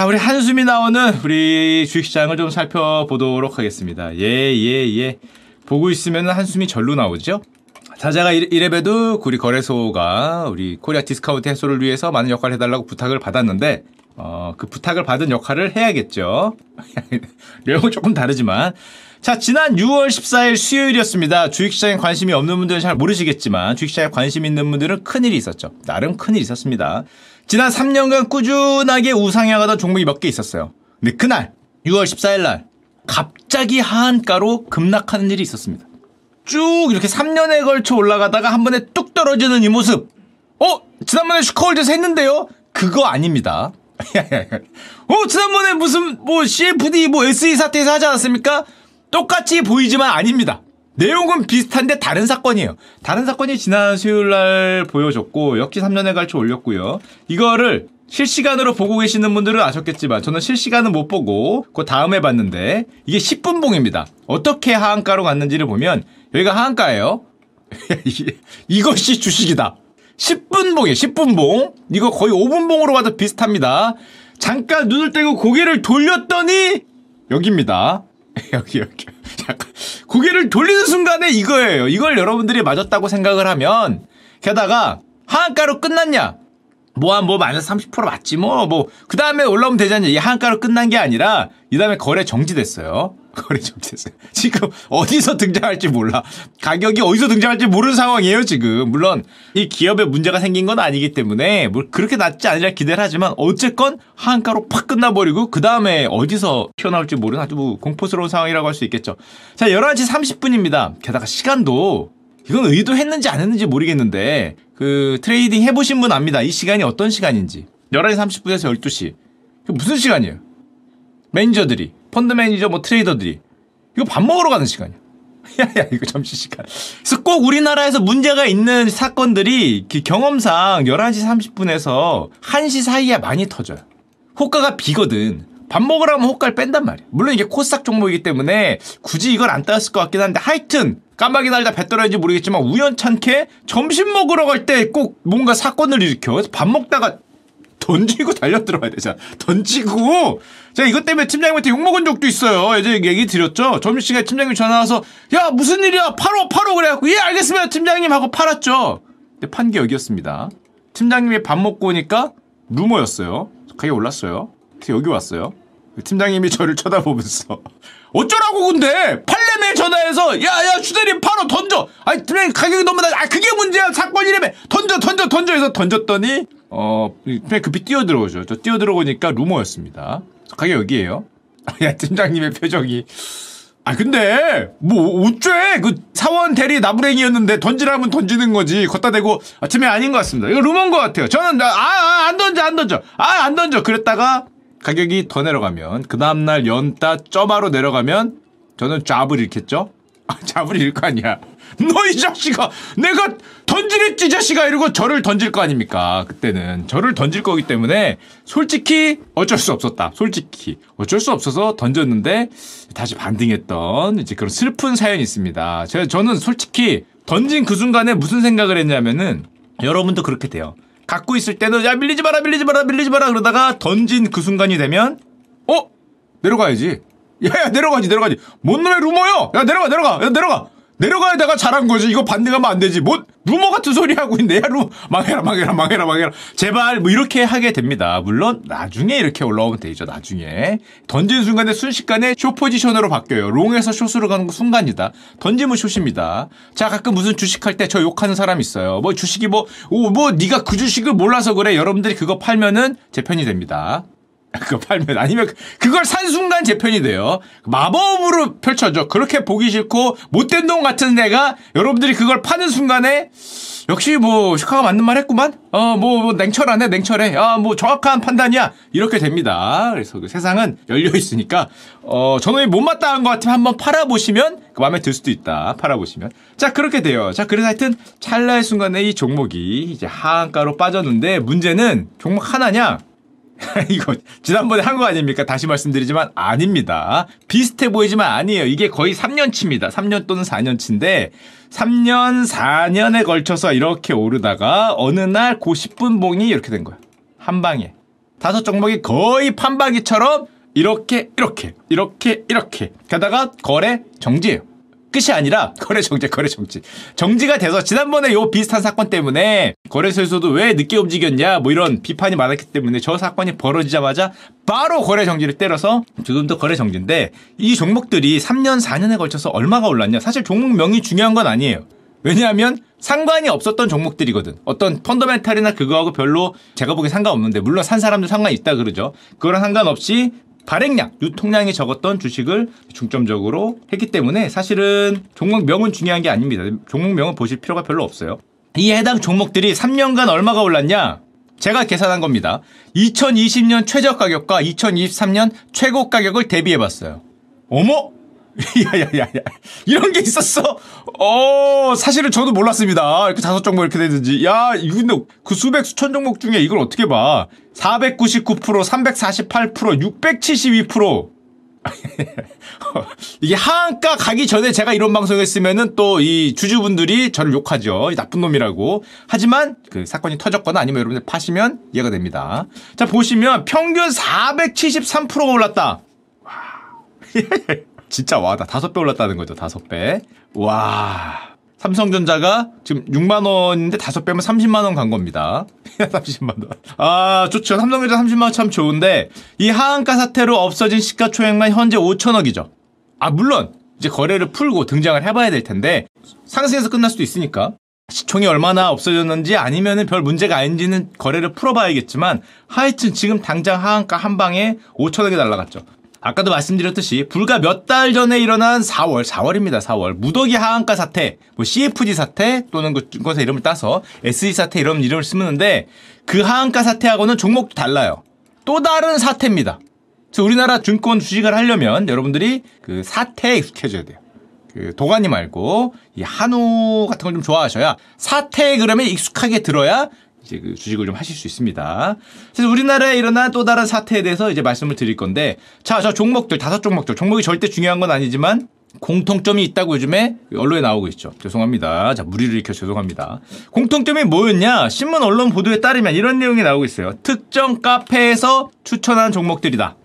자, 우리 한숨이 나오는 우리 주식시장을 좀 살펴보도록 하겠습니다. 예, 예, 예. 보고 있으면 한숨이 절로 나오죠? 자, 제가 이래봬도 우리 거래소가 우리 코리아 디스카운트 해소를 위해서 많은 역할을 해달라고 부탁을 받았는데, 어, 그 부탁을 받은 역할을 해야겠죠. 내용은 조금 다르지만. 자, 지난 6월 14일 수요일이었습니다. 주식시장에 관심이 없는 분들은 잘 모르시겠지만, 주식시장에 관심 있는 분들은 큰일이 있었죠. 나름 큰일이 있었습니다. 지난 3년간 꾸준하게 우상향하던 종목이 몇 개 있었어요. 근데 그날, 6월 14일 날, 갑자기 하한가로 급락하는 일이 있었습니다. 쭉 이렇게 3년에 걸쳐 올라가다가 한 번에 뚝 떨어지는 이 모습. 어? 지난번에 슈커홀드에서 했는데요? 그거 아닙니다. 어? 지난번에 무슨 뭐 CFD 뭐 SE 사태에서 하지 않았습니까? 똑같이 보이지만 아닙니다. 내용은 비슷한데 다른 사건이에요. 다른 사건이 지난 수요일 날 보여줬고 역시 3년에 걸쳐 올렸고요. 이거를 실시간으로 보고 계시는 분들은 아셨겠지만 저는 실시간은 못 보고 그 다음에 봤는데 이게 10분 봉입니다. 어떻게 하한가로 갔는지를 보면 여기가 하한가예요. 이것이 주식이다. 10분 봉이에요. 10분 봉. 이거 거의 5분 봉으로 봐도 비슷합니다. 잠깐 눈을 떼고 고개를 돌렸더니 여기입니다. 여기 여기. 잠깐 고개를 돌리는 순간에 이거예요. 이걸 여러분들이 맞았다고 생각을 하면 게다가 하한가로 끝났냐? 뭐한 뭐 마이너스 30% 맞지 뭐 뭐 그 다음에 올라오면 되잖아요. 이 한가로 끝난 게 아니라 이 다음에 거래 정지됐어요. 거래 정지됐어요. 지금 어디서 등장할지 몰라. 가격이 어디서 등장할지 모르는 상황이에요 지금. 물론 이 기업에 문제가 생긴 건 아니기 때문에 뭐 그렇게 낮지 않으리라 기대를 하지만 어쨌건 한가로 팍 끝나버리고 그 다음에 어디서 튀어나올지 모르는 아주 뭐 공포스러운 상황이라고 할 수 있겠죠. 자 11시 30분입니다. 게다가 시간도 이건 의도했는지 안 했는지 모르겠는데 그 트레이딩 해보신 분 압니다. 이 시간이 어떤 시간인지. 11시 30분에서 12시. 무슨 시간이에요? 매니저들이, 펀드 매니저, 뭐 트레이더들이. 이거 밥 먹으러 가는 시간이야. 야야 이거 점심시간. 그래서 꼭 우리나라에서 문제가 있는 사건들이 경험상 11시 30분에서 1시 사이에 많이 터져요. 호가가 비거든. 밥 먹으러 가면 호가를 뺀단 말이야. 물론 이게 코스닥 종목이기 때문에 굳이 이걸 안 따졌을 것 같긴 한데 하여튼 까마귀 날자 배 떨어진지 모르겠지만 우연찮게 점심 먹으러 갈 때 꼭 뭔가 사건을 일으켜. 그래서 밥 먹다가 던지고 달려 들어야 되잖아. 던지고. 제가 이것 때문에 팀장님한테 욕먹은 적도 있어요. 예전에 얘기 드렸죠. 점심시간에 팀장님 전화 와서, 야, 무슨 일이야? 팔어, 팔어. 그래갖고, 예, 알겠습니다. 팀장님 하고 팔았죠. 근데 판 게 여기였습니다. 팀장님이 밥 먹고 오니까 루머였어요. 가격이 올랐어요. 여기 왔어요. 팀장님이 저를 쳐다보면서 어쩌라고 근데 팔레메 전화해서 야야 주대리 팔어 던져 아니 팀장님 가격이 너무 낮아 아 그게 문제야 사건이래매 던져 던져 던져 해서 던졌더니 어 급히 뛰어들어오죠. 저 뛰어들어오니까 루머였습니다. 가격 여기에요. 야 팀장님의 표정이. 아 근데 뭐 어째? 그 사원 대리 나부랭이였는데 던지라면 던지는 거지. 걷다 대고 아 침에 아닌 것 같습니다. 이거 루머인 것 같아요. 저는 아, 아 던져 안 던져. 아 안 던져. 그랬다가 가격이 더 내려가면 그 다음날 연따 점화로 내려가면 저는 잡을 잃겠죠? 아, 잡을 잃을 거 아니야. 너 이 자식아 내가 던지랬지 자식아! 이러고 저를 던질 거 아닙니까? 그때는 저를 던질 거기 때문에 솔직히 어쩔 수 없었다. 솔직히 어쩔 수 없어서 던졌는데 다시 반등했던 이제 그런 슬픈 사연이 있습니다. 제가 저는 솔직히 던진 그 순간에 무슨 생각을 했냐면은 여러분도 그렇게 돼요. 갖고 있을 때는 야 밀리지 마라 밀리지 마라 밀리지 마라 그러다가 던진 그 순간이 되면 어? 내려가야지 야야 내려가지 내려가지 뭔 놈의 루머요 야 내려가 내려가 야 내려가 내려가야 내가 잘한 거지. 이거 반등하면 안 되지. 뭐 루머 같은 소리 하고 있네. 야루 망해라 망해라 망해라 망해라. 제발 뭐 이렇게 하게 됩니다. 물론 나중에 이렇게 올라오면 되죠 나중에. 던진 순간에 순식간에 쇼 포지션으로 바뀌어요. 롱에서 숏으로 가는 그 순간이다. 던지면 숏입니다. 자 가끔 무슨 주식할 때 저 욕하는 사람 있어요. 뭐 주식이 뭐오뭐 뭐 네가 그 주식을 몰라서 그래. 여러분들이 그거 팔면은 제 편이 됩니다 그거 팔면 아니면 그걸 산 순간 재편이 돼요. 마법으로 펼쳐져. 그렇게 보기 싫고 못된 놈 같은 내가 여러분들이 그걸 파는 순간에 역시 뭐 슈카가 맞는 말 했구만. 어뭐 뭐 냉철하네 냉철해. 아뭐 정확한 판단이야. 이렇게 됩니다. 그래서 그 세상은 열려 있으니까 어 저놈이 못 마땅한 것 같으면 한번 팔아 보시면 그 마음에 들 수도 있다. 팔아 보시면 자 그렇게 돼요. 자 그래서 하여튼 찰나의 순간에 이 종목이 이제 하한가로 빠졌는데 문제는 종목 하나냐? 이거 지난번에 한 거 아닙니까? 다시 말씀드리지만 아닙니다. 비슷해 보이지만 아니에요. 이게 거의 3년치입니다. 3년 또는 4년치인데 3년, 4년에 걸쳐서 이렇게 오르다가 어느 날 고 10분 봉이 이렇게 된 거야. 한 방에. 다섯 종목이 거의 판박이처럼 이렇게 이렇게 이렇게 이렇게 가다가 거래 정지예요. 끝이 아니라 거래 정지, 거래 정지. 정지가 돼서 지난번에 요 비슷한 사건 때문에 거래소에서도 왜 늦게 움직였냐 뭐 이런 비판이 많았기 때문에 저 사건이 벌어지자마자 바로 거래 정지를 때려서 지금도 거래 정지인데 이 종목들이 3년, 4년에 걸쳐서 얼마가 올랐냐? 사실 종목명이 중요한 건 아니에요. 왜냐하면 상관이 없었던 종목들이거든. 어떤 펀더멘탈이나 그거하고 별로 제가 보기엔 상관없는데 물론 산 사람도 상관이 있다 그러죠. 그거랑 상관없이 발행량, 유통량이 적었던 주식을 중점적으로 했기 때문에 사실은 종목명은 중요한 게 아닙니다. 종목명은 보실 필요가 별로 없어요. 이 해당 종목들이 3년간 얼마가 올랐냐? 제가 계산한 겁니다. 2020년 최저 가격과 2023년 최고 가격을 대비해 봤어요. 어머! 야야야야 이런 게 있었어. 어 사실은 저도 몰랐습니다. 이렇게 다섯 종목 이렇게 되는지. 야 근데 그 수백 수천 종목 중에 이걸 어떻게 봐? 499%, 348%, 672%. 이게 하한가 가기 전에 제가 이런 방송 했으면은 또 이 주주분들이 저를 욕하죠. 나쁜 놈이라고. 하지만 그 사건이 터졌거나 아니면 여러분들 파시면 이해가 됩니다. 자, 보시면 평균 473%가 올랐다. 와. 진짜 와다. 다섯 배 올랐다는 거죠. 다섯 배. 와. 삼성전자가 지금 6만 원인데 다섯 배면 30만 원 간 겁니다. 30만 원. 아, 좋죠. 삼성전자 30만 원 참 좋은데 이 하한가 사태로 없어진 시가총액만 현재 5천억이죠. 아, 물론 이제 거래를 풀고 등장을 해봐야 될 텐데 상승해서 끝날 수도 있으니까 시총이 얼마나 없어졌는지 아니면은 별 문제가 아닌지는 거래를 풀어봐야겠지만 하여튼 지금 당장 하한가 한 방에 5천억이 날라갔죠. 아까도 말씀드렸듯이 불과 몇 달 전에 일어난 4월, 4월입니다. 4월 무더기 하한가 사태, 뭐 CFD 사태 또는 그 증권사 이름을 따서 SE 사태 이런 이름을 쓰는데 그 하한가 사태하고는 종목도 달라요. 또 다른 사태입니다. 그래서 우리나라 증권 주식을 하려면 여러분들이 그 사태에 익숙해져야 돼요. 그 도가니 말고 이 한우 같은 걸 좀 좋아하셔야 사태의 그램에 익숙하게 들어야 이제 그 주식을 좀 하실 수 있습니다. 그래서 우리나라에 일어난 또 다른 사태에 대해서 이제 말씀을 드릴 건데 자, 저 종목들 다섯 종목들 종목이 절대 중요한 건 아니지만 공통점이 있다고 요즘에 언론에 나오고 있죠. 죄송합니다. 자, 무리를 일으켜 죄송합니다. 공통점이 뭐였냐? 신문 언론 보도에 따르면 이런 내용이 나오고 있어요. 특정 카페에서 추천한 종목들이다.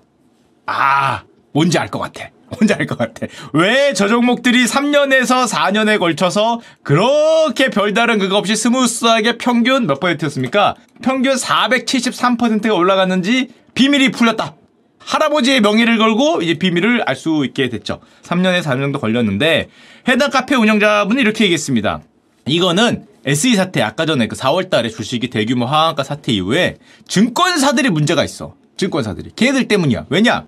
아, 뭔지 알 것 같아. 뭔지 알것 같아. 왜 저 종목들이 3년에서 4년에 걸쳐서 그렇게 별다른 그거 없이 smooth하게 평균 몇 퍼센트였습니까? 평균 473%가 올라갔는지 비밀이 풀렸다. 할아버지의 명예를 걸고 이제 비밀을 알 수 있게 됐죠. 3년에서 4년 정도 걸렸는데 해당 카페 운영자분이 이렇게 얘기했습니다. 이거는 SG 사태 아까 전에 그 4월 달에 주식이 대규모 하한가 사태 이후에 증권사들이 문제가 있어. 증권사들이. 걔들 때문이야. 왜냐?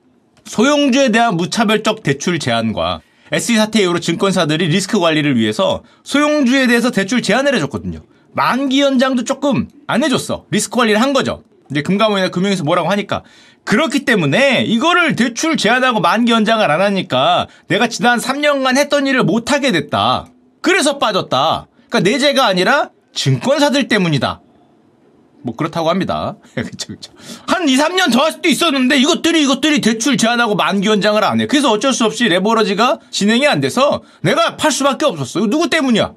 소형주에 대한 무차별적 대출 제한과 SE 사태 이후로 증권사들이 리스크 관리를 위해서 소형주에 대해서 대출 제한을 해줬거든요. 만기 연장도 조금 안 해줬어. 리스크 관리를 한 거죠. 이제 금감원이나 금융에서 뭐라고 하니까 그렇기 때문에 이거를 대출 제한하고 만기 연장을 안 하니까 내가 지난 3년간 했던 일을 못 하게 됐다. 그래서 빠졌다. 그러니까 내재가 아니라 증권사들 때문이다. 뭐 그렇다고 합니다. 그쵸, 그쵸. 한 2, 3년 더 할 수도 있었는데 이것들이 이것들이 대출 제한하고 만기 연장을 안 해. 그래서 어쩔 수 없이 레버러지가 진행이 안 돼서 내가 팔 수밖에 없었어. 이거 누구 때문이야?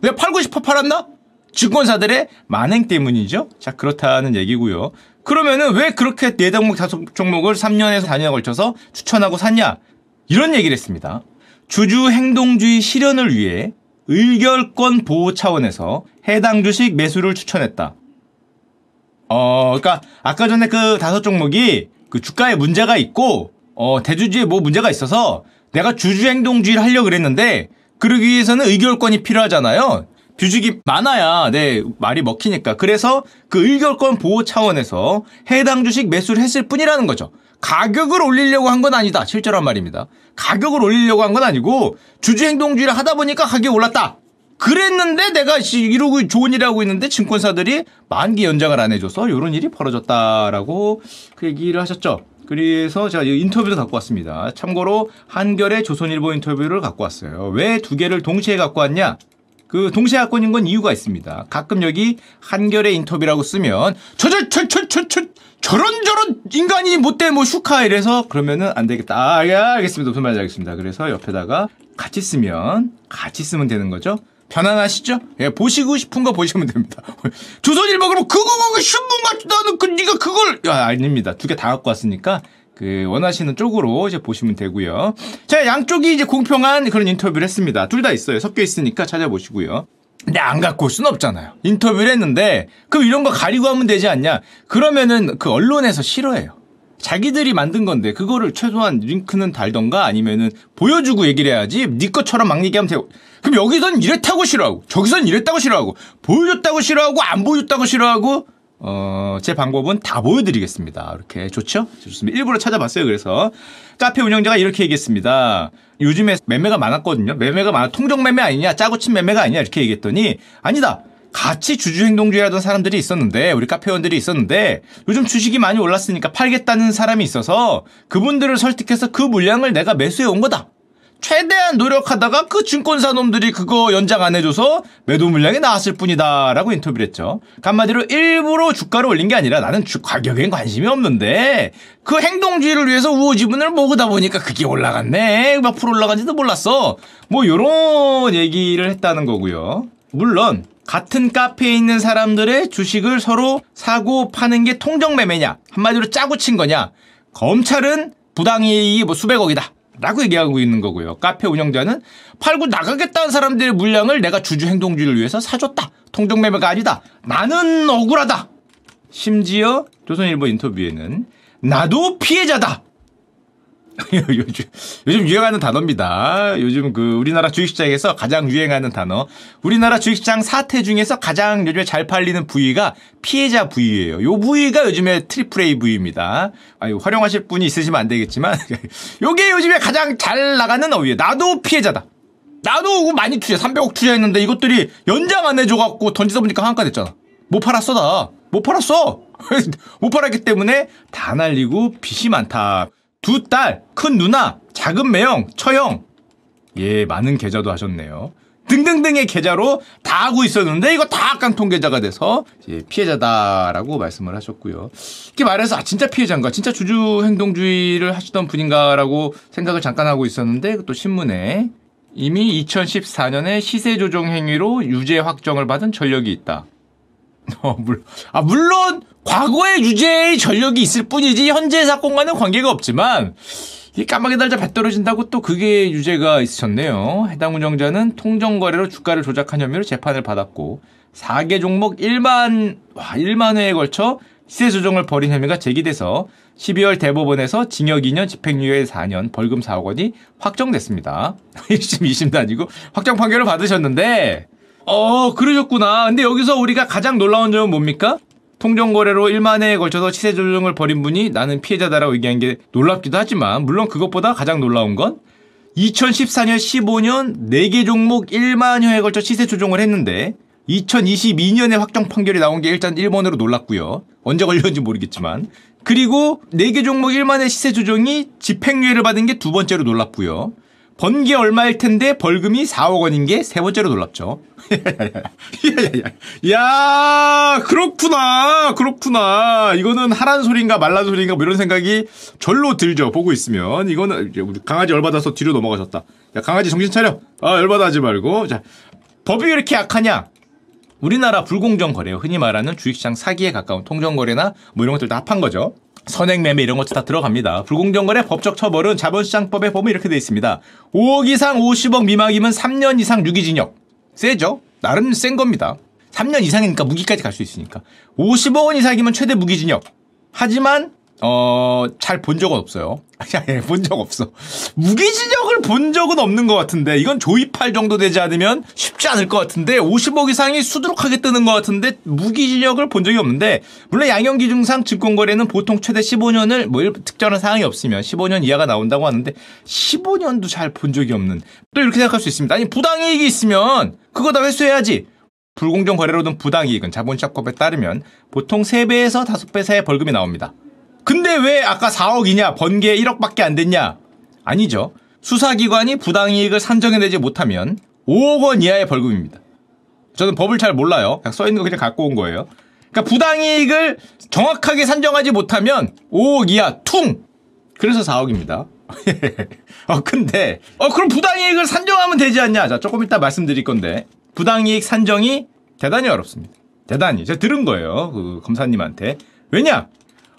내가 팔고 싶어 팔았나? 증권사들의 만행 때문이죠. 자, 그렇다는 얘기고요. 그러면은 왜 그렇게 네 종목 다섯 종목을 3년에서 4년에 걸쳐서 추천하고 샀냐? 이런 얘기를 했습니다. 주주 행동주의 실현을 위해 의결권 보호 차원에서 해당 주식 매수를 추천했다. 어, 그러니까 아까 전에 그 다섯 종목이 그 주가에 문제가 있고 어, 대주주에 뭐 문제가 있어서 내가 주주 행동주의를 하려고 그랬는데 그러기 위해서는 의결권이 필요하잖아요. 주식이 많아야 내 말이 먹히니까. 그래서 그 의결권 보호 차원에서 해당 주식 매수를 했을 뿐이라는 거죠. 가격을 올리려고 한 건 아니다. 실제로 한 말입니다. 가격을 올리려고 한 건 아니고 주주 행동주의를 하다 보니까 가격이 올랐다. 그랬는데 내가 이러고 좋은 일 하고 있는데 증권사들이 만기 연장을 안 해줘서 이런 일이 벌어졌다라고 그 얘기를 하셨죠. 그래서 제가 인터뷰도 갖고 왔습니다. 참고로 한결의 조선일보 인터뷰를 갖고 왔어요. 왜 두 개를 동시에 갖고 왔냐? 그 동시에 갖고 있는 건 이유가 있습니다. 가끔 여기 한결의 인터뷰라고 쓰면 저저저저저 저런 저런 인간이 못돼 뭐 슈카 이래서 그러면은 안 되겠다. 아, 예, 알겠습니다. 무슨 말인지 알겠습니다. 그래서 옆에다가 같이 쓰면 같이 쓰면 되는 거죠. 편안하시죠? 예, 보시고 싶은 거 보시면 됩니다. 조선일보 그럼 그거 그거 신문 같지도 않은 그 네가 그걸 야, 아닙니다. 두 개 다 갖고 왔으니까 그 원하시는 쪽으로 이제 보시면 되고요. 자, 양쪽이 이제 공평한 그런 인터뷰를 했습니다. 둘 다 있어요. 섞여 있으니까 찾아보시고요. 근데 안 갖고 올 수는 없잖아요. 인터뷰를 했는데 그럼 이런 거 가리고 하면 되지 않냐? 그러면은 그 언론에서 싫어해요. 자기들이 만든 건데 그거를 최소한 링크는 달던가 아니면은 보여주고 얘기를 해야지 네 것처럼 막 얘기하면 되고 그럼 여기선 이랬다고 싫어하고 저기선 이랬다고 싫어하고 보여줬다고 싫어하고 안 보여줬다고 싫어하고 어, 제 방법은 다 보여드리겠습니다. 이렇게 좋죠? 좋습니다. 일부러 찾아봤어요. 그래서 카페 운영자가 이렇게 얘기했습니다. 요즘에 매매가 많았거든요. 매매가 많아 통정 매매 아니냐, 짜고 친 매매가 아니냐 이렇게 얘기했더니 아니다. 같이 주주행동주의 하던 사람들이 있었는데 우리 카페원들이 있었는데 요즘 주식이 많이 올랐으니까 팔겠다는 사람이 있어서 그분들을 설득해서 그 물량을 내가 매수해 온 거다. 최대한 노력하다가 그 증권사 놈들이 그거 연장 안 해줘서 매도 물량이 나왔을 뿐이다 라고 인터뷰를 했죠. 그 한마디로 일부러 주가를 올린 게 아니라 나는 주 가격엔 관심이 없는데 그 행동주의를 위해서 우호 지분을 먹으다 보니까 그게 올라갔네. 몇 프로 올라간지도 몰랐어. 뭐 요런 얘기를 했다는 거고요. 물론 같은 카페에 있는 사람들의 주식을 서로 사고 파는 게 통정매매냐 한마디로 짜고 친 거냐 검찰은 부당이익이 뭐 수백억이다 라고 얘기하고 있는 거고요. 카페 운영자는 팔고 나가겠다는 사람들의 물량을 내가 주주 행동주의를 위해서 사줬다. 통정매매가 아니다. 나는 억울하다. 심지어 조선일보 인터뷰에는 나도 피해자다. 요즘, 요즘 유행하는 단어입니다. 요즘 그 우리나라 주식시장에서 가장 유행하는 단어. 우리나라 주식시장 사태 중에서 가장 요즘에 잘 팔리는 부위가 피해자 부위예요. 요 부위가 요즘에 triple A 부위입니다. 아유, 활용하실 분이 있으시면 안 되겠지만 요게 요즘에 가장 잘 나가는 어휘예요. 나도 피해자다. 나도 많이 투자, 300억 투자했는데 이것들이 연장 안 해줘갖고 던지다 보니까 하한가 됐잖아. 못 팔았어, 나. 못 팔았어. 못 팔았기 때문에 다 날리고 빚이 많다. 두 딸, 큰 누나, 작은 매형, 처형. 예, 많은 계좌도 하셨네요. 등등등의 계좌로 다 하고 있었는데 이거 다 깡통 계좌가 돼서 예, 피해자다라고 말씀을 하셨고요. 이렇게 말해서 아 진짜 피해자인가? 진짜 주주 행동주의를 하시던 분인가라고 생각을 잠깐 하고 있었는데 또 신문에 이미 2014년에 시세 조정 행위로 유죄 확정을 받은 전력이 있다. 어, 물, 아, 물론, 과거의 유죄의 전력이 있을 뿐이지, 현재 사건과는 관계가 없지만, 이 까마귀 달자 배 떨어진다고 또 그게 유죄가 있으셨네요. 해당 운영자는 통정거래로 주가를 조작한 혐의로 재판을 받았고, 4개 종목 1만, 와, 1만 회에 걸쳐 시세 조정을 벌인 혐의가 제기돼서 12월 대법원에서 징역 2년 집행유예 4년 벌금 4억 원이 확정됐습니다. 1심 2심도 아니고 확정 판결을 받으셨는데 어, 그러셨구나. 근데 여기서 우리가 가장 놀라운 점은 뭡니까? 통정거래로 1만 회에 걸쳐서 시세 조정을 벌인 분이 나는 피해자다라고 얘기한 게 놀랍기도 하지만 물론 그것보다 가장 놀라운 건 2014년 15년 4개 종목 1만 회에 걸쳐 시세 조정을 했는데 2022년에 확정 판결이 나온 게 일단 1번으로 놀랐고요. 언제 걸렸는지 모르겠지만 그리고 4개 종목 1만 회 시세 조정이 집행유예를 받은 게 두 번째로 놀랍고요. 번게 얼마일 텐데 벌금이 4억 원인 게 세 번째로 놀랍죠. 야, 그렇구나. 그렇구나. 이거는 하란 소리인가 말란 소리인가 뭐 이런 생각이 절로 들죠. 보고 있으면. 이거는 우리 강아지 열받아서 뒤로 넘어가셨다. 야, 강아지 정신 차려. 아, 열받아 하지 말고. 자, 법이 왜 이렇게 약하냐? 우리나라 불공정 거래요. 흔히 말하는 주식시장 사기에 가까운 통정 거래나 뭐 이런 것들 다 합한 거죠. 선행 매매 이런 것도 다 들어갑니다. 불공정 거래 법적 처벌은 자본시장법에 보면 이렇게 돼 있습니다. 5억 이상 50억 미만이면 3년 이상 유기징역. 세죠? 나름 센 겁니다. 3년 이상이니까 무기까지 갈 수 있으니까. 50억 원 이상이면 최대 무기징역. 하지만 어, 잘 본 적은 없어요. 본적 없어. 무기징역을 본 적은 없는 것 같은데, 이건 조이팔 정도 되지 않으면 쉽지 않을 것 같은데, 50억 이상이 수두룩하게 뜨는 것 같은데, 무기징역을 본 적이 없는데, 물론 양형기준상 증권거래는 보통 최대 15년을, 뭐, 특정한 사항이 없으면 15년 이하가 나온다고 하는데, 15년도 잘 본 적이 없는, 또 이렇게 생각할 수 있습니다. 아니, 부당이익이 있으면, 그거 다 회수해야지. 불공정 거래로 든 부당이익은 자본시장법에 따르면 보통 3배에서 5배 사이의 벌금이 나옵니다. 근데 왜 아까 4억이냐? 번개 1억밖에 안 됐냐? 아니죠. 수사기관이 부당이익을 산정해내지 못하면 5억 원 이하의 벌금입니다. 저는 법을 잘 몰라요. 그냥 써있는 거 그냥 갖고 온 거예요. 그러니까 부당이익을 정확하게 산정하지 못하면 5억 이하 퉁! 그래서 4억입니다. 어, 근데, 어, 그럼 부당이익을 산정하면 되지 않냐? 자, 조금 이따 말씀드릴 건데. 부당이익 산정이 대단히 어렵습니다. 대단히. 제가 들은 거예요. 그 검사님한테. 왜냐?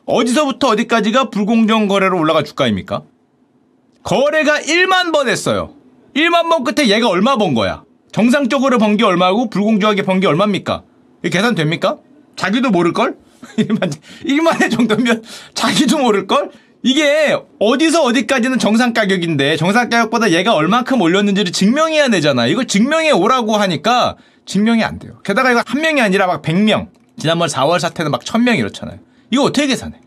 어디서부터 어디까지가 불공정 거래로 올라갈 주가입니까? 거래가 1만 번 했어요. 1만 번 끝에 얘가 얼마 번 거야? 정상적으로 번 게 얼마고 불공정하게 번 게 얼마입니까? 이게 계산 됩니까? 자기도 모를걸? 1만, 1만회 정도면 자기도 모를걸? 이게 어디서 어디까지는 정상 가격인데 정상 가격보다 얘가 얼만큼 올렸는지를 증명해야 되잖아. 이걸 증명해 오라고 하니까 증명이 안 돼요. 게다가 이거 한 명이 아니라 막 100명. 지난번 4월 사태는 막 1000명 이렇잖아요. 이거 어떻게 계산해?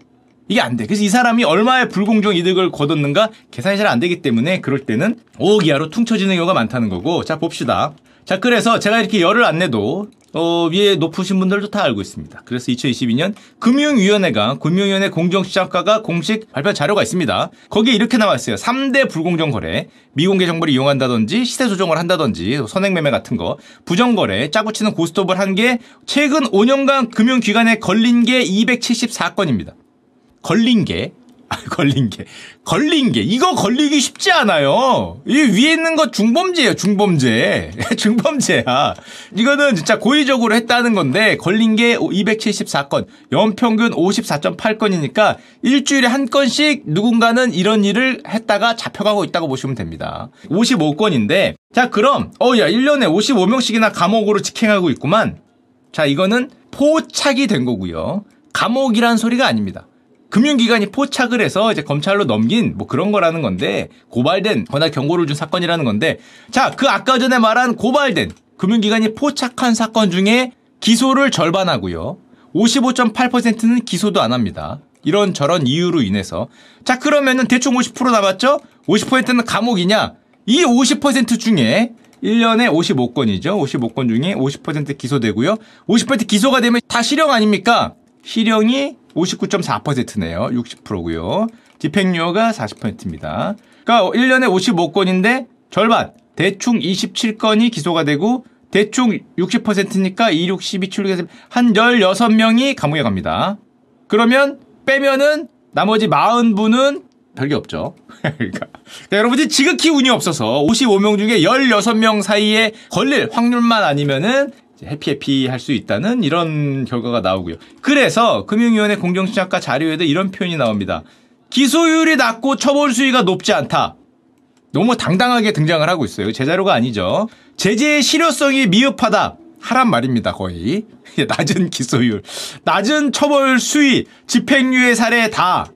이게 안 돼. 그래서 이 사람이 얼마의 불공정 이득을 거뒀는가 계산이 잘 안 되기 때문에 그럴 때는 5억 이하로 퉁쳐지는 경우가 많다는 거고. 자, 봅시다. 자, 그래서 제가 이렇게 열을 안 내도 어, 위에 높으신 분들도 다 알고 있습니다. 그래서 2022년 금융위원회가 금융위원회 공정시장가가 공식 발표 자료가 있습니다. 거기에 이렇게 나와 있어요. 3대 불공정 거래, 미공개 정보를 이용한다든지 시세 조정을 한다든지 선행 매매 같은 거, 부정 거래, 짜고 치는 고스톱을 한 게 최근 5년간 금융기관에 걸린 게 274건입니다. 걸린 게 걸린 게 걸린 게 이거 걸리기 쉽지 않아요. 이 위에 있는 거 중범죄예요, 중범죄. 중범죄야. 이거는 진짜 고의적으로 했다는 건데 걸린 게 274건, 연평균 54.8건이니까 일주일에 한 건씩 누군가는 이런 일을 했다가 잡혀가고 있다고 보시면 됩니다. 55건인데 자, 그럼 어 야 1년에 55명씩이나 감옥으로 직행하고 있구만. 자, 이거는 포착이 된 거고요. 감옥이란 소리가 아닙니다. 금융기관이 포착을 해서 이제 검찰로 넘긴 뭐 그런 거라는 건데 고발된 거나 경고를 준 사건이라는 건데 자 그 아까 전에 말한 고발된 금융기관이 포착한 사건 중에 기소를 절반하고요 55.8%는 기소도 안 합니다 이런 저런 이유로 인해서 자 그러면은 대충 50% 남았죠 50%는 감옥이냐 이 50% 중에 1년에 55건이죠. 55건 중에 50% 기소되고요. 50% 기소가 되면 다 실형 아닙니까? 실형이 59.4%네요. 60%고요. 집행유예가 40%입니다. 그러니까 1년에 55건인데 절반 대충 27건이 기소가 되고 대충 60%니까 2, 6, 12, 7, 6, 한 16명이 감옥에 갑니다. 그러면 빼면은 나머지 40분은 별게 없죠. 그러니까. 그러니까 여러분들이 지극히 운이 없어서 55명 중에 16명 사이에 걸릴 확률만 아니면은 해피해피 할 수 있다는 이런 결과가 나오고요. 그래서 금융위원회 공정시장과 자료에도 이런 표현이 나옵니다. 기소율이 낮고 처벌 수위가 높지 않다. 너무 당당하게 등장을 하고 있어요. 제 자료가 아니죠. 제재의 실효성이 미흡하다. 하란 말입니다, 거의. 낮은 기소율, 낮은 처벌 수위, 집행유예 사례 다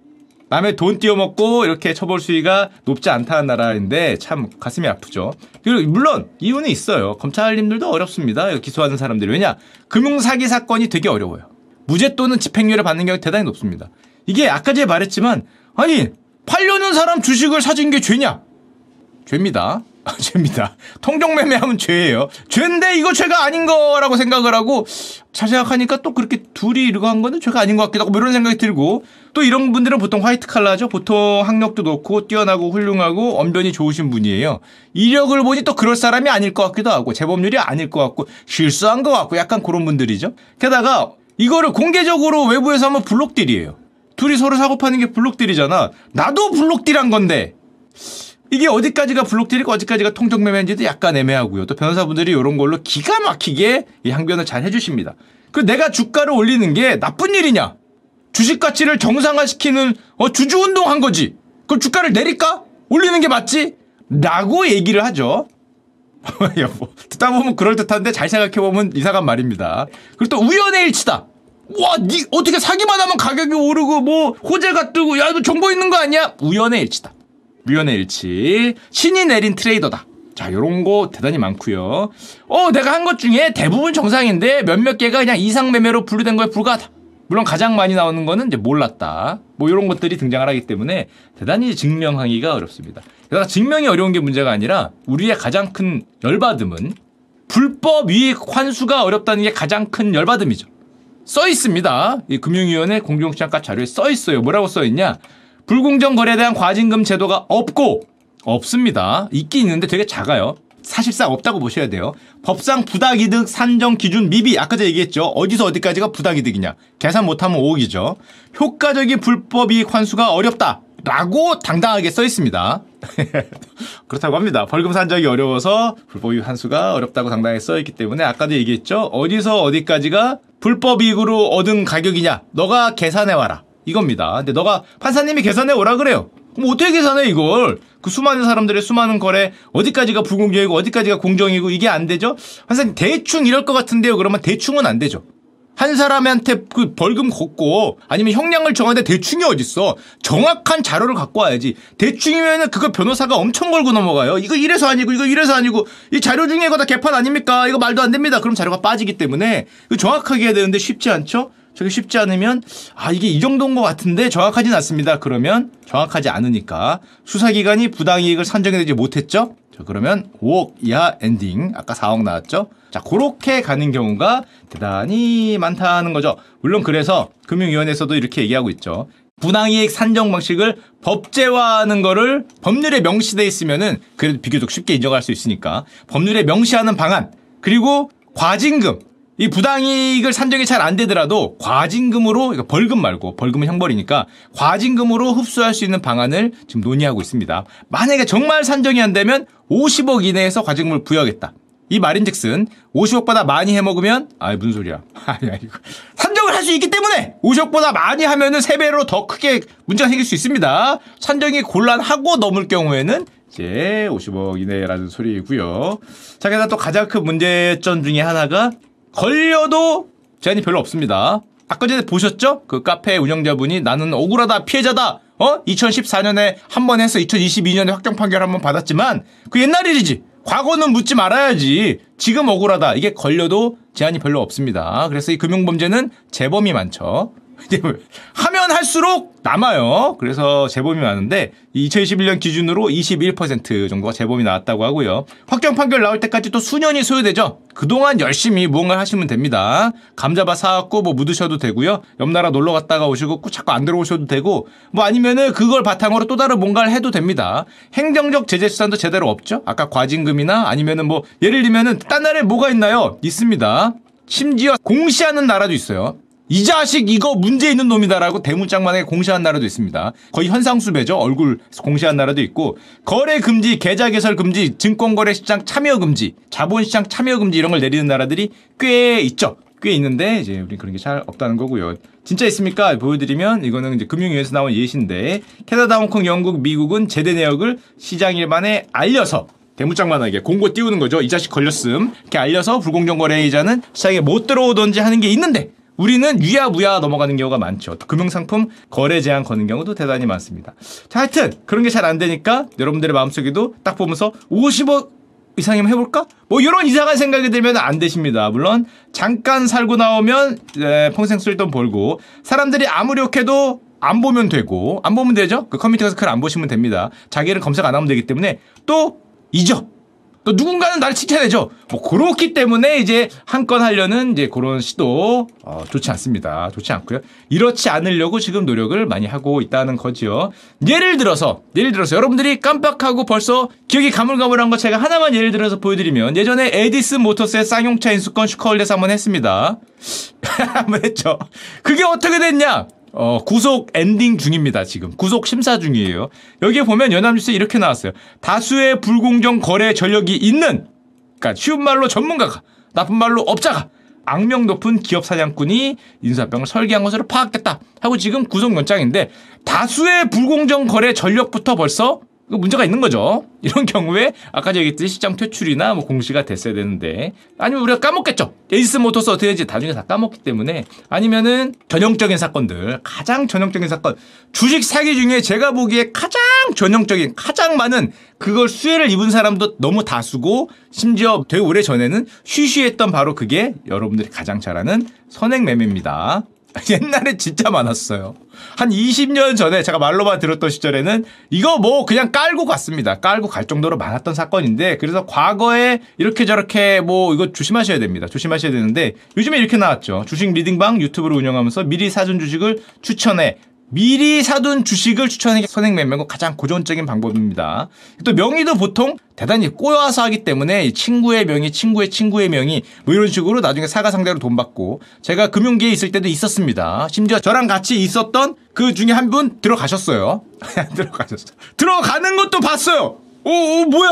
남의 돈 띄어먹고 이렇게 처벌 수위가 높지 않다는 나라인데 참 가슴이 아프죠. 그리고 물론 이유는 있어요. 검찰님들도 어렵습니다. 기소하는 사람들이. 왜냐? 금융사기 사건이 되게 어려워요. 무죄 또는 집행유예를 받는 경우가 대단히 높습니다. 이게 아까 제가 말했지만 아니 팔려는 사람 주식을 사준 게 죄냐? 죄입니다. 죄입니다. 통정매매하면 죄예요. 죄인데 이거 죄가 아닌 거라고 생각을 하고 잘 생각하니까 또 그렇게 둘이 이러고 한 거는 죄가 아닌 것 같기도 하고 뭐 이런 생각이 들고 또 이런 분들은 보통 화이트 칼라죠. 보통 학력도 높고 뛰어나고 훌륭하고 언변이 좋으신 분이에요. 이력을 보니 또 그럴 사람이 아닐 것 같기도 하고 재범률이 아닐 것 같고 실수한 것 같고 약간 그런 분들이죠. 게다가 이거를 공개적으로 외부에서 하면 블록딜이에요. 둘이 서로 사고 파는 게 블록딜이잖아. 나도 블록딜한 건데 이게 어디까지가 블록딜이고 어디까지가 통정매매인지도 약간 애매하고요. 또 변호사분들이 이런 걸로 기가 막히게 이 항변을 잘 해주십니다. 그 내가 주가를 올리는 게 나쁜 일이냐? 주식 가치를 정상화시키는 어, 주주 운동한 거지. 그럼 주가를 내릴까? 올리는 게 맞지? 라고 얘기를 하죠. 여보, 듣다 보면 그럴듯한데 잘 생각해보면 이상한 말입니다. 그리고 또 우연의 일치다. 와, 니 어떻게 사기만 하면 가격이 오르고 뭐 호재가 뜨고 야, 이거 정보 있는 거 아니야? 우연의 일치다. 류연의 일치, 신이 내린 트레이더다. 자, 요런 거 대단히 많고요. 어, 내가 한 것 중에 대부분 정상인데 몇몇 개가 그냥 이상 매매로 분류된 거에 불과하다. 물론 가장 많이 나오는 거는 이제 몰랐다. 뭐 이런 것들이 등장을 하기 때문에 대단히 증명하기가 어렵습니다. 게다가 증명이 어려운 게 문제가 아니라 우리의 가장 큰 열받음은 불법 이익 환수가 어렵다는 게 가장 큰 열받음이죠. 써 있습니다. 이 금융위원회 공정시장가 자료에 써 있어요. 뭐라고 써 있냐? 불공정 거래에 대한 과징금 제도가 없고 없습니다. 있긴 있는데 되게 작아요. 사실상 없다고 보셔야 돼요. 법상 부당이득 산정 기준 미비 아까 제가 얘기했죠. 어디서 어디까지가 부당이득이냐. 계산 못하면 5억이죠. 효과적인 불법이익 환수가 어렵다. 라고 당당하게 써 있습니다. 그렇다고 합니다. 벌금 산정이 어려워서 불법이익 환수가 어렵다고 당당하게 써 있기 때문에 아까도 얘기했죠. 어디서 어디까지가 불법이익으로 얻은 가격이냐? 너가 계산해 와라. 이겁니다. 근데 너가 판사님이 계산해 오라 그래요. 그럼 어떻게 계산해 이걸? 그 수많은 사람들의 수많은 거래 어디까지가 불공정이고 어디까지가 공정이고 이게 안 되죠? 판사님 대충 이럴 것 같은데요. 그러면 대충은 안 되죠. 한 사람한테 그 벌금 걷고 아니면 형량을 정하는데 대충이 어딨어. 정확한 자료를 갖고 와야지. 대충이면은 그거 변호사가 엄청 걸고 넘어가요. 이거 이래서 아니고 이거 이래서 아니고 이 자료 중에 이거 다 개판 아닙니까? 이거 말도 안 됩니다. 그럼 자료가 빠지기 때문에 정확하게 해야 되는데 쉽지 않죠? 저게 쉽지 않으면 아 이게 이 정도인 것 같은데 정확하진 않습니다. 그러면 정확하지 않으니까 수사기관이 부당이익을 산정해내지 못했죠. 자 그러면 5억 이하 엔딩 아까 4억 나왔죠. 자 그렇게 가는 경우가 대단히 많다는 거죠. 물론 그래서 금융위원회에서도 이렇게 얘기하고 있죠. 분항이익 산정 방식을 법제화하는 거를 법률에 명시돼 있으면은 그래도 비교적 쉽게 인정할 수 있으니까 법률에 명시하는 방안 그리고 과징금 이 부당이익을 산정이 잘 안 되더라도 과징금으로 이거 벌금 말고 벌금은 형벌이니까 과징금으로 흡수할 수 있는 방안을 지금 논의하고 있습니다. 만약에 정말 산정이 안 되면 50억 이내에서 과징금을 부여하겠다. 이 말인즉슨 50억보다 많이 해먹으면 아 무슨 소리야? 아니야 이거 산정을 할 수 있기 때문에 50억보다 많이 하면은 3배로 더 크게 문제가 생길 수 있습니다. 산정이 곤란하고 넘을 경우에는 이제 50억 이내라는 소리이고요. 자, 게다가 또 가장 큰 문제점 중에 하나가 걸려도 제한이 별로 없습니다. 아까 전에 보셨죠? 그 카페 운영자분이 나는 억울하다 피해자다. 어? 2014년에 한 번 해서 2022년에 확정 판결 한 번 받았지만 그 옛날 일이지. 과거는 묻지 말아야지. 지금 억울하다. 이게 걸려도 제한이 별로 없습니다. 그래서 이 금융범죄는 재범이 많죠. 하면 할수록 남아요. 그래서 재범이 많은데 2021년 기준으로 21% 정도가 재범이 나왔다고 하고요. 확정 판결 나올 때까지 또 수년이 소요되죠. 그동안 열심히 무언가를 하시면 됩니다. 감자밭 사갖고 뭐 묻으셔도 되고요. 옆 나라 놀러 갔다가 오시고 자꾸 안 들어오셔도 되고 뭐 아니면은 그걸 바탕으로 또 다른 뭔가를 해도 됩니다. 행정적 제재 수단도 제대로 없죠. 아까 과징금이나 아니면은 뭐 예를 들면은 딴 나라에 뭐가 있나요? 있습니다. 심지어 공시하는 나라도 있어요. 이 자식 이거 문제 있는 놈이다라고 대문짝만하게 공시한 나라도 있습니다. 거의 현상수배죠. 얼굴 공시한 나라도 있고 거래 금지, 계좌 개설 금지, 증권거래 시장 참여 금지, 자본시장 참여 금지 이런 걸 내리는 나라들이 꽤 있죠. 꽤 있는데 이제 우리 그런 게 잘 없다는 거고요. 진짜 있습니까? 보여드리면 이거는 이제 금융위에서 나온 예시인데 캐나다, 홍콩, 영국, 미국은 제대 내역을 시장 일반에 알려서 대문짝만하게 공고 띄우는 거죠. 이 자식 걸렸음. 이렇게 알려서 불공정 거래이자는 시장에 못 들어오던지 하는 게 있는데 우리는 유야무야 넘어가는 경우가 많죠. 금융상품 거래 제한 거는 경우도 대단히 많습니다. 자, 하여튼 그런 게 잘 안 되니까 여러분들의 마음속에도 딱 보면서 50억 이상이면 해볼까? 뭐 이런 이상한 생각이 들면 안 되십니다. 물론 잠깐 살고 나오면 에, 평생 쓸돈 벌고 사람들이 아무리 욕해도 안 보면 되고 안 보면 되죠. 그 커뮤니티 가서 글안 보시면 됩니다. 자기는 검색 안 하면 되기 때문에 또 잊어. 또 누군가는 나를 칭찬해줘. 뭐 그렇기 때문에 이제 한 건 하려는 이제 그런 시도 어, 좋지 않습니다. 좋지 않고요. 이렇지 않으려고 지금 노력을 많이 하고 있다는 거죠. 예를 들어서 예를 들어서 여러분들이 깜빡하고 벌써 기억이 가물가물한 거 제가 하나만 예를 들어서 보여드리면 예전에 에디슨 모터스의 쌍용차 인수권 슈카월드에서 한번 했습니다. 한번 했죠. 그게 어떻게 됐냐? 어, 구속 엔딩 중입니다, 지금. 구속 심사 중이에요. 여기에 보면 연합뉴스에 이렇게 나왔어요. 다수의 불공정 거래 전력이 있는, 그러니까 쉬운 말로 전문가가, 나쁜 말로 업자가, 악명 높은 기업 사냥꾼이 인수합병을 설계한 것으로 파악됐다. 하고 지금 구속영장인데, 다수의 불공정 거래 전력부터 벌써 그 문제가 있는 거죠. 이런 경우에 아까 얘기했듯이 시장 퇴출이나 뭐 공시가 됐어야 되는데 아니면 우리가 까먹겠죠. 에이스 모터스 어떻게 되지 나중에 다 까먹기 때문에 아니면은 전형적인 사건들 가장 전형적인 사건 주식 사기 중에 제가 보기에 가장 전형적인 가장 많은 그걸 수혜를 입은 사람도 너무 다수고 심지어 되게 오래 전에는 쉬쉬했던 바로 그게 여러분들이 가장 잘 아는 선행 매매입니다. 옛날에 진짜 많았어요. 한 20년 전에 제가 말로만 들었던 시절에는 이거 뭐 그냥 깔고 갔습니다. 깔고 갈 정도로 많았던 사건인데 그래서 과거에 이렇게 저렇게 뭐 이거 조심하셔야 됩니다. 조심하셔야 되는데 요즘에 이렇게 나왔죠. 주식 리딩방 유튜브를 운영하면서 미리 사준 주식을 추천해 미리 사둔 주식을 추천하는 게 선행 매매고 가장 고전적인 방법입니다. 또 명의도 보통 대단히 꼬여서 하기 때문에 친구의 명의, 친구의 친구의 명의 뭐 이런 식으로 나중에 사가 상대로 돈 받고 제가 금융계에 있을 때도 있었습니다. 심지어 저랑 같이 있었던 그 중에 한 분 들어가셨어요. 들어가셨어. 들어가는 것도 봤어요. 오, 오, 뭐야?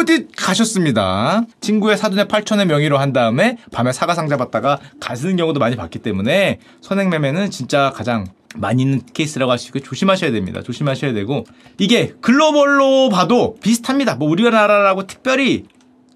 어디 가셨습니다. 친구의 사돈의 8천의 명의로 한 다음에 밤에 사가 상자 받다가 가시는 경우도 많이 봤기 때문에 선행매매는 진짜 가장 많이 있는 케이스라고 있고 조심하셔야 됩니다. 조심하셔야 되고 이게 글로벌로 봐도 비슷합니다. 뭐 우리나라라고 특별히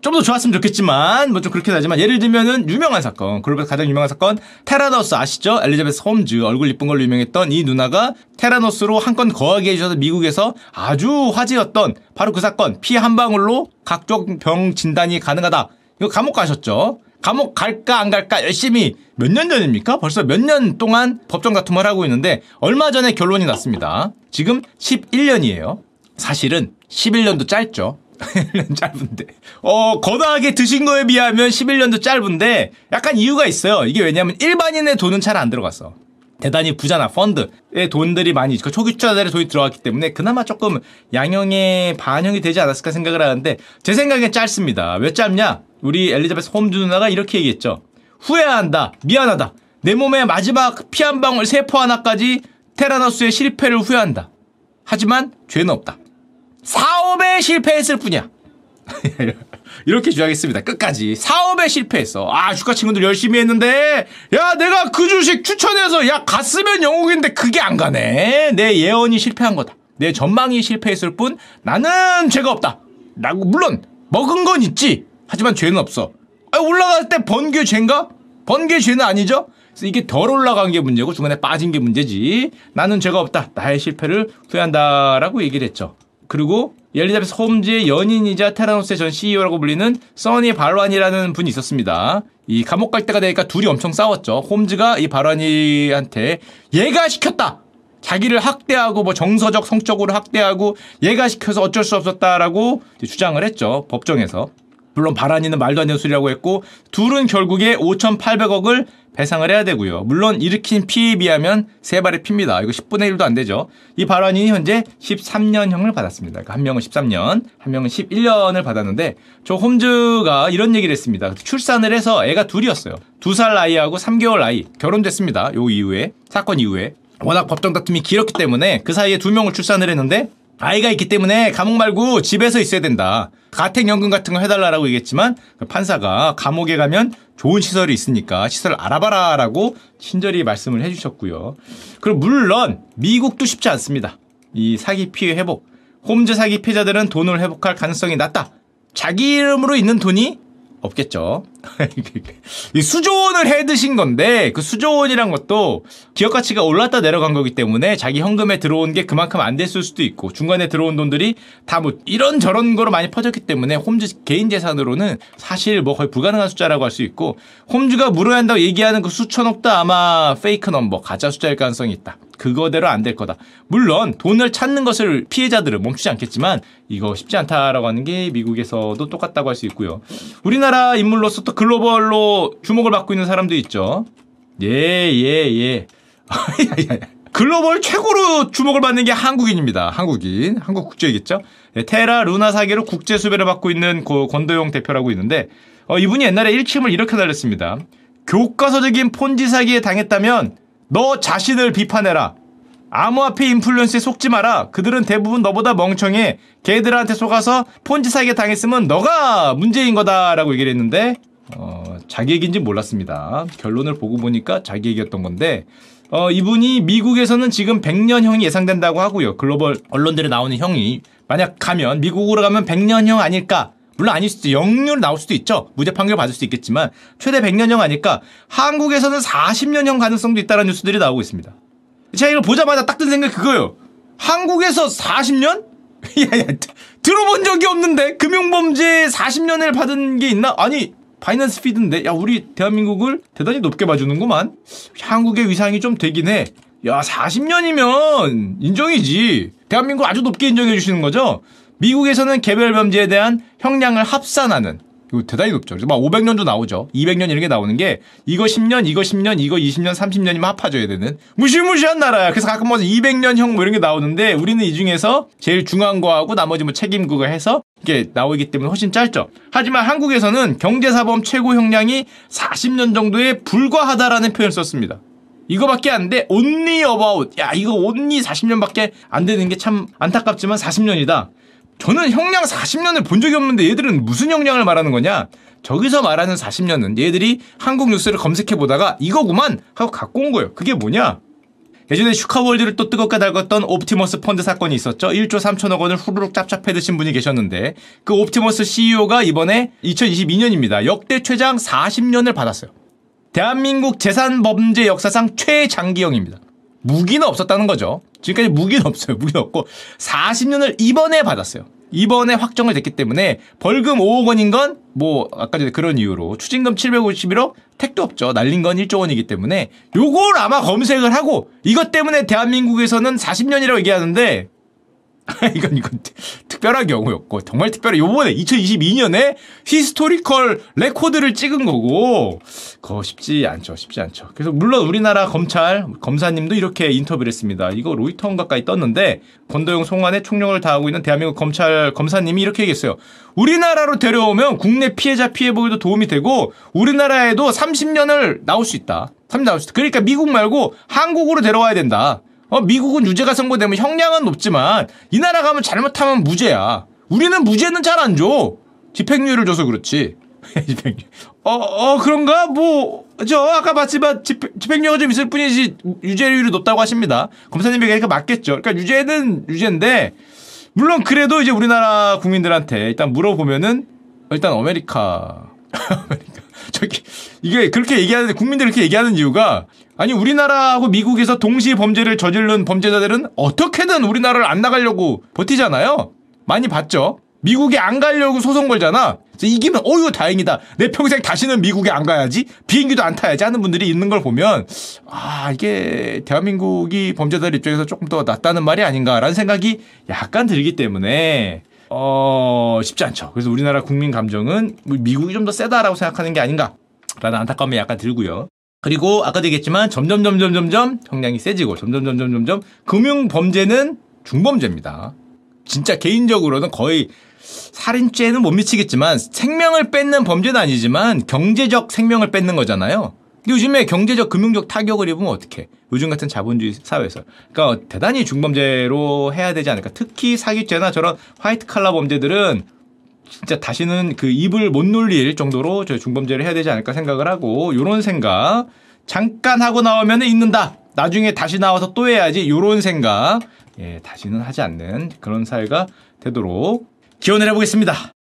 좀 더 좋았으면 좋겠지만 뭐 좀 그렇긴 하지만 예를 들면은 유명한 사건 글로벌 가장 유명한 사건 테라노스 아시죠? 엘리자베스 홈즈 얼굴 이쁜 걸로 유명했던 이 누나가 테라노스로 한 건 거하게 해주셔서 미국에서 아주 화제였던 바로 그 사건 피 한 방울로 각종 병 진단이 가능하다 이거 감옥 가셨죠? 감옥 갈까 안 갈까 열심히 몇 년 전입니까? 벌써 몇 년 동안 법정 다툼을 하고 있는데 얼마 전에 결론이 났습니다. 지금 11년이에요. 사실은 11년도 짧죠. 1년 짧은데. 어, 거다하게 드신 거에 비하면 11년도 짧은데 약간 이유가 있어요. 이게 왜냐면 일반인의 돈은 잘 안 들어갔어. 대단히 부자나 펀드의 돈들이 많이 그 초기 투자자들의 돈이 들어갔기 때문에 그나마 조금 양형에 반영이 되지 않았을까 생각을 하는데 제 생각엔 짧습니다. 왜 짧냐? 우리 엘리자베스 홈즈 누나가 이렇게 얘기했죠. 후회한다. 미안하다. 내 몸의 마지막 피 한 방울 세포 하나까지 테라노스의 실패를 후회한다. 하지만 죄는 없다. 사업에 실패했을 뿐이야. 이렇게 주장했습니다. 끝까지. 사업에 실패했어. 아, 주가 친구들 열심히 했는데, 야, 내가 그 주식 추천해서, 야, 갔으면 영웅인데 그게 안 가네. 내 예언이 실패한 거다. 내 전망이 실패했을 뿐, 나는 죄가 없다. 라고, 물론, 먹은 건 있지. 하지만 죄는 없어. 아, 올라갈 때 번개 죄인가? 번개 죄는 아니죠? 이게 덜 올라간 게 문제고 중간에 빠진 게 문제지. 나는 죄가 없다. 나의 실패를 후회한다라고 얘기를 했죠. 그리고 엘리자베스 홈즈의 연인이자 테라노스의 전 CEO라고 불리는 써니 발완이라는 분이 있었습니다. 이 감옥 갈 때가 되니까 둘이 엄청 싸웠죠. 홈즈가 이 발완이한테 얘가 시켰다. 자기를 학대하고 뭐 정서적 성적으로 학대하고 얘가 시켜서 어쩔 수 없었다라고 주장을 했죠. 법정에서. 물론 바란이는 말도 안 되는 소리라고 했고 둘은 결국에 5,800억을 배상을 해야 되고요. 물론 일으킨 피해에 비하면 세 발의 피입니다. 이거 10분의 1도 안 되죠. 이 발언이 현재 13년형을 받았습니다. 그러니까 한 명은 13년, 한 명은 11년을 받았는데 저 홈즈가 이런 얘기를 했습니다. 출산을 해서 애가 둘이었어요. 두살 아이하고 3개월 아이 결혼됐습니다. 요 이후에 사건 이후에 워낙 법정 다툼이 길었기 때문에 그 사이에 두 명을 출산을 했는데 아이가 있기 때문에 감옥 말고 집에서 있어야 된다. 가택연금 같은 거 해달라고 얘기했지만 그 판사가 감옥에 가면 좋은 시설이 있으니까 시설 알아봐라 라고 친절히 말씀을 해주셨고요. 그리고 물론 미국도 쉽지 않습니다. 이 사기 피해 회복. 홈즈 사기 피해자들은 돈을 회복할 가능성이 낮다. 자기 이름으로 있는 돈이 없겠죠. 이 수조원을 해 드신 건데 그 수조원이란 것도 기업 가치가 올랐다 내려간 거기 때문에 자기 현금에 들어온 게 그만큼 안 됐을 수도 있고 중간에 들어온 돈들이 다 뭐 이런 저런 거로 많이 퍼졌기 때문에 홈즈 개인 재산으로는 사실 뭐 거의 불가능한 숫자라고 할 수 있고 홈즈가 물어야 한다고 얘기하는 그 수천억도 아마 페이크 넘버 가짜 숫자일 가능성이 있다. 그거대로 안 될 거다. 물론 돈을 찾는 것을 피해자들은 멈추지 않겠지만 이거 쉽지 않다라고 하는 게 미국에서도 똑같다고 할 수 있고요. 우리나라 인물로서 또 글로벌로 주목을 받고 있는 사람도 있죠. 예, 예, 예. 글로벌 최고로 주목을 받는 게 한국인입니다. 한국인. 한국 국제이겠죠? 네, 테라 루나 사계로 국제 수배를 받고 있는 그 권도용 대표라고 있는데 어, 이분이 옛날에 1침을 이렇게 달렸습니다. 교과서적인 폰지 사기에 당했다면 너 자신을 비판해라. 암호화폐 인플루언스에 속지 마라. 그들은 대부분 너보다 멍청해. 걔들한테 속아서 폰지 사기에 당했으면 너가 문제인 거다라고 얘기를 했는데 어, 자기 얘기인지 몰랐습니다. 결론을 보고 보니까 자기 얘기였던 건데 어, 이분이 미국에서는 지금 100년형이 예상된다고 하고요. 글로벌 언론들에 나오는 형이 만약 가면 미국으로 가면 100년형 아닐까? 물론 아닐 수도 영유로 나올 수도 있죠. 무죄 판결 받을 수도 있겠지만 최대 100년형 아닐까? 한국에서는 40년형 가능성도 있다는 뉴스들이 나오고 있습니다. 제가 이걸 보자마자 딱 든 생각이 그거예요. 한국에서 40년? 야, 야, 들어본 적이 없는데 금융범죄 40년을 받은 게 있나? 아니 파이낸스 피드인데 야 우리 대한민국을 대단히 높게 봐주는구만. 한국의 위상이 좀 되긴 해. 야 40년이면 인정이지. 대한민국 아주 높게 인정해 주시는 거죠. 미국에서는 개별 범죄에 대한 형량을 합산하는 이거 대단히 높죠. 막 500년도 나오죠. 200년 이런 게 나오는 게 이거 10년, 이거 10년, 이거 20년, 30년이면 합해줘야 되는 무시무시한 나라야. 그래서 가끔 뭐 200년형 뭐 이런 게 나오는데 우리는 이 중에서 제일 중요한 거하고 나머지 뭐 책임 그거 해서 이게 나오기 때문에 훨씬 짧죠. 하지만 한국에서는 경제사범 최고 형량이 40년 정도에 불과하다라는 표현을 썼습니다. 이거밖에 안 돼. only about. 야, 이거 only 40년밖에 안 되는 게 참 안타깝지만 40년이다. 저는 형량 40년을 본 적이 없는데 얘들은 무슨 형량을 말하는 거냐? 저기서 말하는 40년은 얘들이 한국 뉴스를 검색해 보다가 이거구만 하고 갖고 온 거예요. 그게 뭐냐? 예전에 슈카월드를 또 뜨겁게 달궜던 옵티머스 펀드 사건이 있었죠. 1조 3천억 원을 후루룩 짭짭해 드신 분이 계셨는데 그 옵티머스 CEO가 이번에 2022년입니다. 역대 최장 40년을 받았어요. 대한민국 재산 범죄 역사상 최장기형입니다. 무기는 없었다는 거죠. 지금까지 무기는 없어요. 무기는 없고 40년을 이번에 받았어요. 이번에 확정을 됐기 때문에 벌금 5억 원인 건 뭐 아까 전에 그런 이유로 추징금 751억 택도 없죠. 날린 건 1조 원이기 때문에 요걸 아마 검색을 하고 이것 때문에 대한민국에서는 40년이라고 얘기하는데 이건 이건 특별한 경우였고 정말 특별해. 요번에 2022년에 historical record를 찍은 거고 그거 쉽지 않죠 쉽지 않죠. 그래서 물론 우리나라 검찰 검사님도 이렇게 인터뷰를 했습니다. 이거 로이터 기사에 떴는데 권도형 송환에 총력을 다하고 있는 대한민국 검찰 검사님이 이렇게 얘기했어요. 우리나라로 데려오면 국내 피해자 피해복구에도 도움이 되고 우리나라에도 30년을 나올 수 있다. 30년 나올 수 있다. 그러니까 미국 말고 한국으로 데려와야 된다 어, 미국은 유죄가 선고되면 형량은 높지만 이 나라 가면 잘못하면 무죄야. 우리는 무죄는 잘 안 줘. 집행유예를 줘서 그렇지. 집행유. 어, 어, 그런가? 뭐, 저, 아까 봤지만 집행, 집행유예가 좀 있을 뿐이지 유죄율이 높다고 하십니다. 검사님이 그러니까 맞겠죠. 그러니까 유죄는 유죄인데, 물론 그래도 이제 우리나라 국민들한테 일단 물어보면은, 일단 아메리카. 아메리카. 저기, 이게 그렇게 얘기하는, 국민들이 그렇게 얘기하는 이유가, 아니 우리나라하고 미국에서 동시 범죄를 저지른 범죄자들은 어떻게든 우리나라를 안 나가려고 버티잖아요. 많이 봤죠. 미국에 안 가려고 소송 걸잖아. 이기면 어유 다행이다. 내 평생 다시는 미국에 안 가야지. 비행기도 안 타야지 하는 분들이 있는 걸 보면 아 이게 대한민국이 범죄자들 입장에서 조금 더 낫다는 말이 아닌가라는 생각이 약간 들기 때문에 어 쉽지 않죠. 그래서 우리나라 국민 감정은 미국이 좀 더 세다라고 생각하는 게 아닌가라는 안타까움이 약간 들고요. 그리고 아까도 얘기했지만 점점 점점 점점 형량이 세지고 점점 점점 점점 금융 범죄는 중범죄입니다. 진짜 개인적으로는 거의 살인죄는 못 미치겠지만 생명을 뺏는 범죄는 아니지만 경제적 생명을 뺏는 거잖아요. 요즘에 경제적 금융적 타격을 입으면 어떡해. 요즘 같은 자본주의 사회에서. 그러니까 대단히 중범죄로 해야 되지 않을까. 특히 사기죄나 저런 화이트 칼라 범죄들은 진짜 다시는 그 입을 못 놀릴 정도로 저 중범죄를 해야 되지 않을까 생각을 하고 요런 생각 잠깐 하고 나오면 있는다. 나중에 다시 나와서 또 해야지 요런 생각 예, 다시는 하지 않는 그런 사회가 되도록 기원을 해보겠습니다.